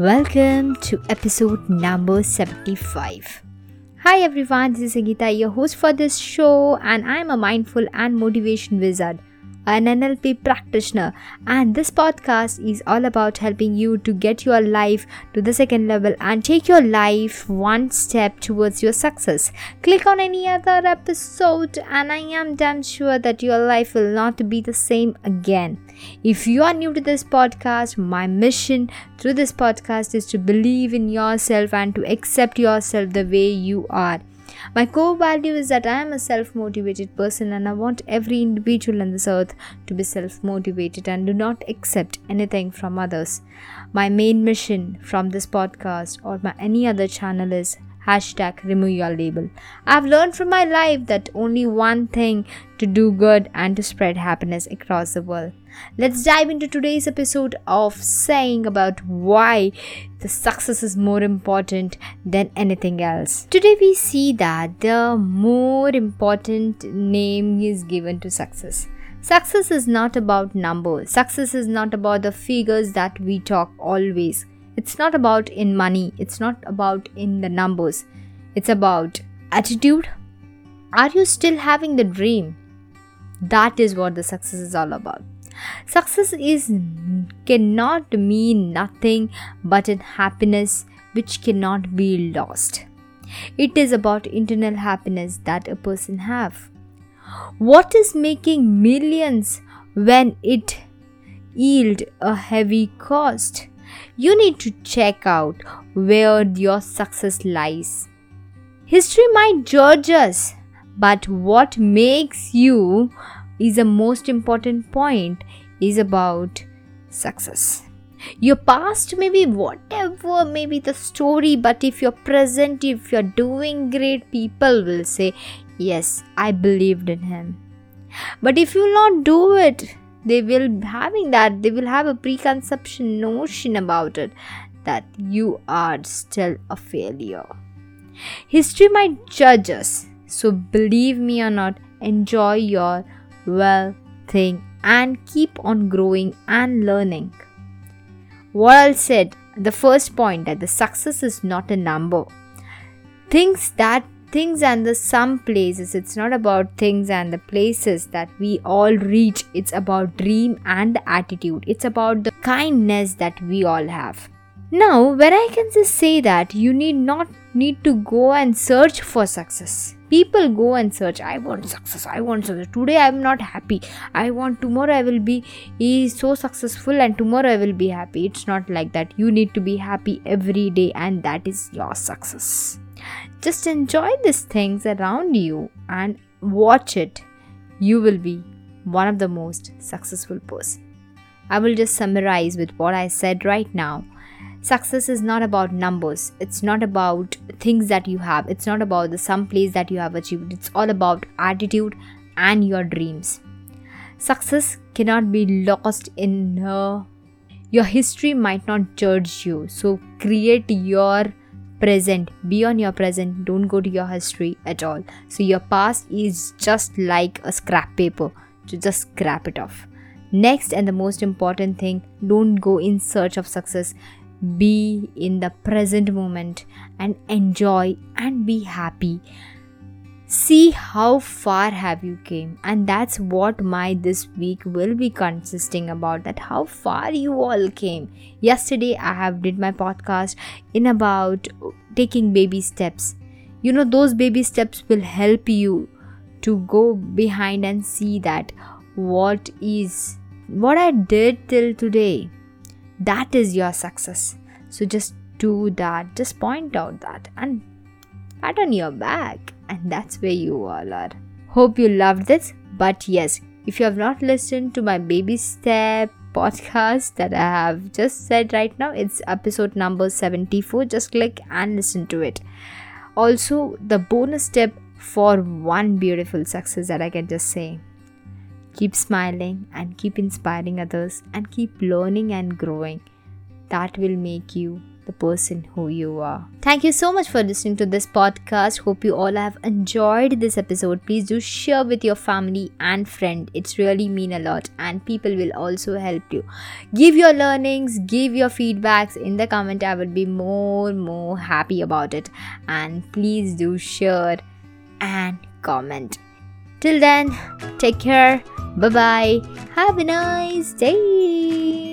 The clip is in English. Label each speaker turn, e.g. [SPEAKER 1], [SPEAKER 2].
[SPEAKER 1] Welcome to episode number 75. Hi everyone, this is Sangeeta, your host for this show, and I'm a mindful and motivation wizard an NLP practitioner, and this podcast is all about helping you to get your life to the second level and take your life one step towards your success. Click on any other episode, and I am damn sure that your life will not be the same again. If you are new to this podcast, my mission through this podcast is to believe in yourself and to accept yourself the way you are. My core value is that I am a self motivated person and I want every individual on this earth to be self motivated and do not accept anything from others. My main mission from this podcast or my any other channel is hashtag remove your label. I've learned from my life that only one thing to do good and to spread happiness across the world. Let's dive into today's episode of saying about why the success is more important than anything else. Today we see that the more important name is given to success. Success is not about numbers. Success is not about the figures that we talk always. It's not about in money, it's not about in the numbers. It's about attitude. Are you still having the dream? That is what the success is all about. Success is cannot mean nothing but in happiness which cannot be lost. It is about internal happiness that a person have. What is making millions when it yield a heavy cost? You need to check out where your success lies. History might judge us, but what makes you is the most important point is about success. Your past may be whatever may be the story, but if you're present, if you're doing great, people will say, Yes, I believed in him. But if you not do it, they will having that they will have a preconception notion about it that you are still a failure. History might judge us so believe me or not enjoy your well thing and keep on growing and learning. What i said the first point that the success is not a number. Things that things and the some places. It's not about things and the places that we all reach. It's about dream and the attitude. It's about the kindness that we all have. Now where i can just say that you need not need to go and search for success. People go and search i want success i want success. Today i'm not happy. I want tomorrow i will be eh, so successful and tomorrow i will be happy. It's not like that. You need to be happy every day and that is your success just enjoy these things around you and watch it. You will be one of the most successful person. I will just summarize with what I said right now. Success is not about numbers. It's not about things that you have. It's not about the some place that you have achieved. It's all about attitude and your dreams. Success cannot be lost in uh, your history might not judge you. So create your present be on your present don't go to your history at all. So your past is just like a scrap paper to just scrap it off. Next and the most important thing don't go in search of success. Be in the present moment and enjoy and be happy see how far have you came and that's what my this week will be consisting about that how far you all came. Yesterday i have did my podcast in about taking baby steps. You know those baby steps will help you to go behind and see that what is what i did till today that is your success. So just do that. Just point out that. And pat on your back and that's where you all are. Hope you loved this, but yes, if you have not listened to my baby step podcast that I have just said right now, it's episode number 74. Just click and listen to it. Also, the bonus tip for one beautiful success that I can just say keep smiling and keep inspiring others and keep learning and growing. That will make you the person who you are. Thank you so much for listening to this podcast. Hope you all have enjoyed this episode. Please do share with your family and friend. It's really mean a lot and people will also help you. Give your learnings, give your feedbacks in the comment. I will be more more happy about it. And please do share and comment. Till then, take care. Bye bye. Have a nice day.